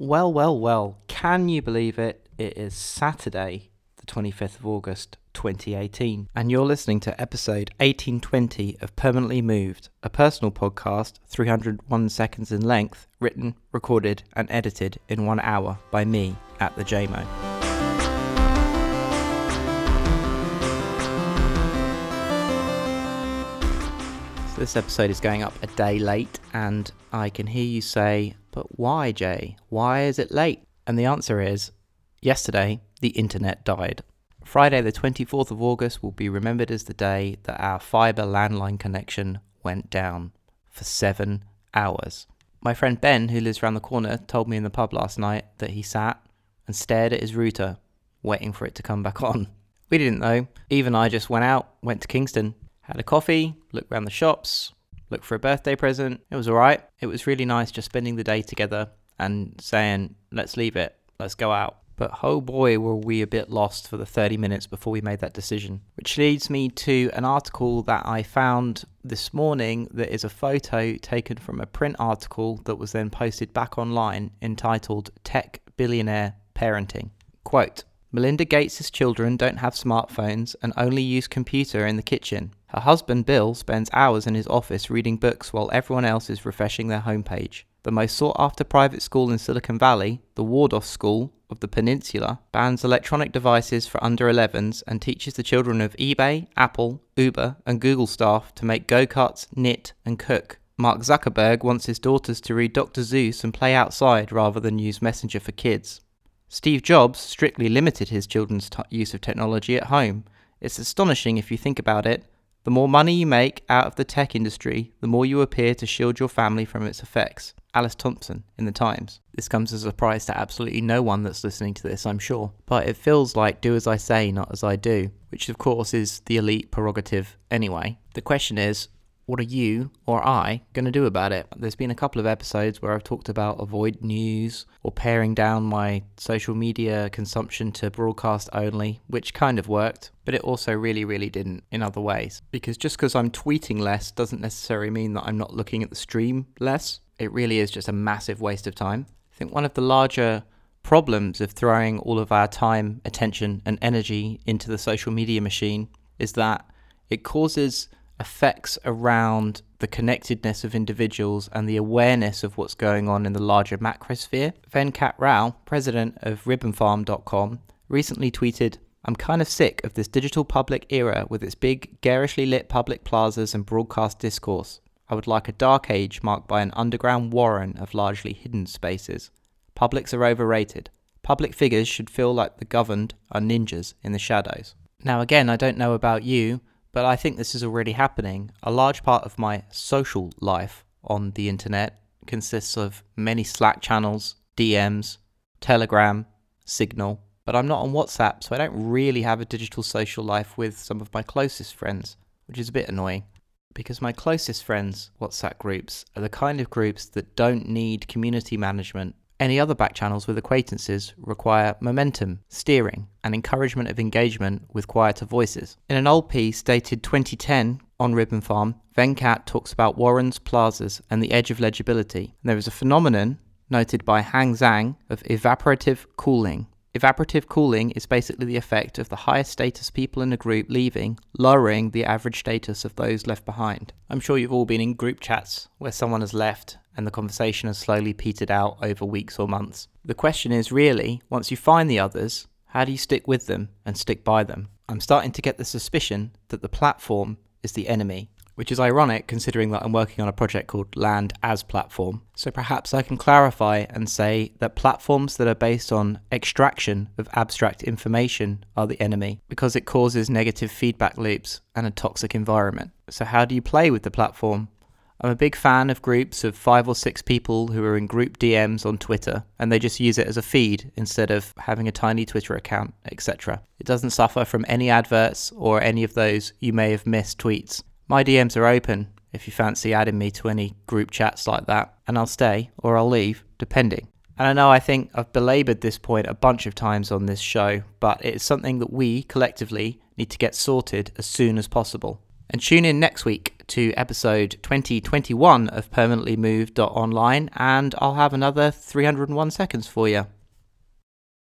Well, well, well, can you believe it? It is Saturday, the 25th of August, 2018, and you're listening to episode 1820 of Permanently Moved, a personal podcast, 301 seconds in length, written, recorded, and edited in one hour by me at the Jaymo. This episode is going up a day late, and I can hear you say, But why, Jay? Why is it late? And the answer is yesterday, the internet died. Friday, the 24th of August, will be remembered as the day that our fibre landline connection went down for seven hours. My friend Ben, who lives around the corner, told me in the pub last night that he sat and stared at his router, waiting for it to come back on. We didn't though. Even I just went out, went to Kingston, had a coffee, looked around the shops, looked for a birthday present. It was alright. It was really nice just spending the day together and saying, let's leave it, let's go out. But oh boy, were we a bit lost for the 30 minutes before we made that decision. Which leads me to an article that I found this morning that is a photo taken from a print article that was then posted back online entitled Tech Billionaire Parenting. Quote Melinda Gates' children don't have smartphones and only use computer in the kitchen. Her husband Bill spends hours in his office reading books while everyone else is refreshing their homepage. The most sought after private school in Silicon Valley, the Waldorf School of the Peninsula, bans electronic devices for under 11s and teaches the children of eBay, Apple, Uber, and Google staff to make go karts, knit, and cook. Mark Zuckerberg wants his daughters to read Dr. Seuss and play outside rather than use Messenger for kids. Steve Jobs strictly limited his children's t- use of technology at home. It's astonishing if you think about it. The more money you make out of the tech industry, the more you appear to shield your family from its effects. Alice Thompson in the Times. This comes as a surprise to absolutely no one that's listening to this, I'm sure. But it feels like do as I say, not as I do, which of course is the elite prerogative anyway. The question is, what are you or I going to do about it? There's been a couple of episodes where I've talked about avoid news or paring down my social media consumption to broadcast only, which kind of worked, but it also really, really didn't in other ways. Because just because I'm tweeting less doesn't necessarily mean that I'm not looking at the stream less. It really is just a massive waste of time. I think one of the larger problems of throwing all of our time, attention, and energy into the social media machine is that it causes effects around the connectedness of individuals and the awareness of what's going on in the larger macrosphere. Venkat Rao, president of ribbonfarm.com, recently tweeted, I'm kind of sick of this digital public era with its big, garishly lit public plazas and broadcast discourse. I would like a dark age marked by an underground warren of largely hidden spaces. Publics are overrated. Public figures should feel like the governed are ninjas in the shadows. Now, again, I don't know about you, but I think this is already happening. A large part of my social life on the internet consists of many Slack channels, DMs, Telegram, Signal, but I'm not on WhatsApp, so I don't really have a digital social life with some of my closest friends, which is a bit annoying. Because my closest friends' WhatsApp groups are the kind of groups that don't need community management any other back channels with acquaintances require momentum, steering, and encouragement of engagement with quieter voices. In an old piece dated 2010 on Ribbon Farm, Venkat talks about Warren's plazas and the edge of legibility. There is a phenomenon noted by Hang Zhang of evaporative cooling. Evaporative cooling is basically the effect of the highest status people in a group leaving, lowering the average status of those left behind. I'm sure you've all been in group chats where someone has left and the conversation has slowly petered out over weeks or months. The question is really, once you find the others, how do you stick with them and stick by them? I'm starting to get the suspicion that the platform is the enemy, which is ironic considering that I'm working on a project called Land as Platform. So perhaps I can clarify and say that platforms that are based on extraction of abstract information are the enemy because it causes negative feedback loops and a toxic environment. So, how do you play with the platform? I'm a big fan of groups of five or six people who are in group DMs on Twitter and they just use it as a feed instead of having a tiny Twitter account, etc. It doesn't suffer from any adverts or any of those you may have missed tweets. My DMs are open if you fancy adding me to any group chats like that, and I'll stay or I'll leave, depending. And I know I think I've belabored this point a bunch of times on this show, but it's something that we collectively need to get sorted as soon as possible. And tune in next week to episode 2021 of Permanently Moved Online, and I'll have another 301 seconds for you.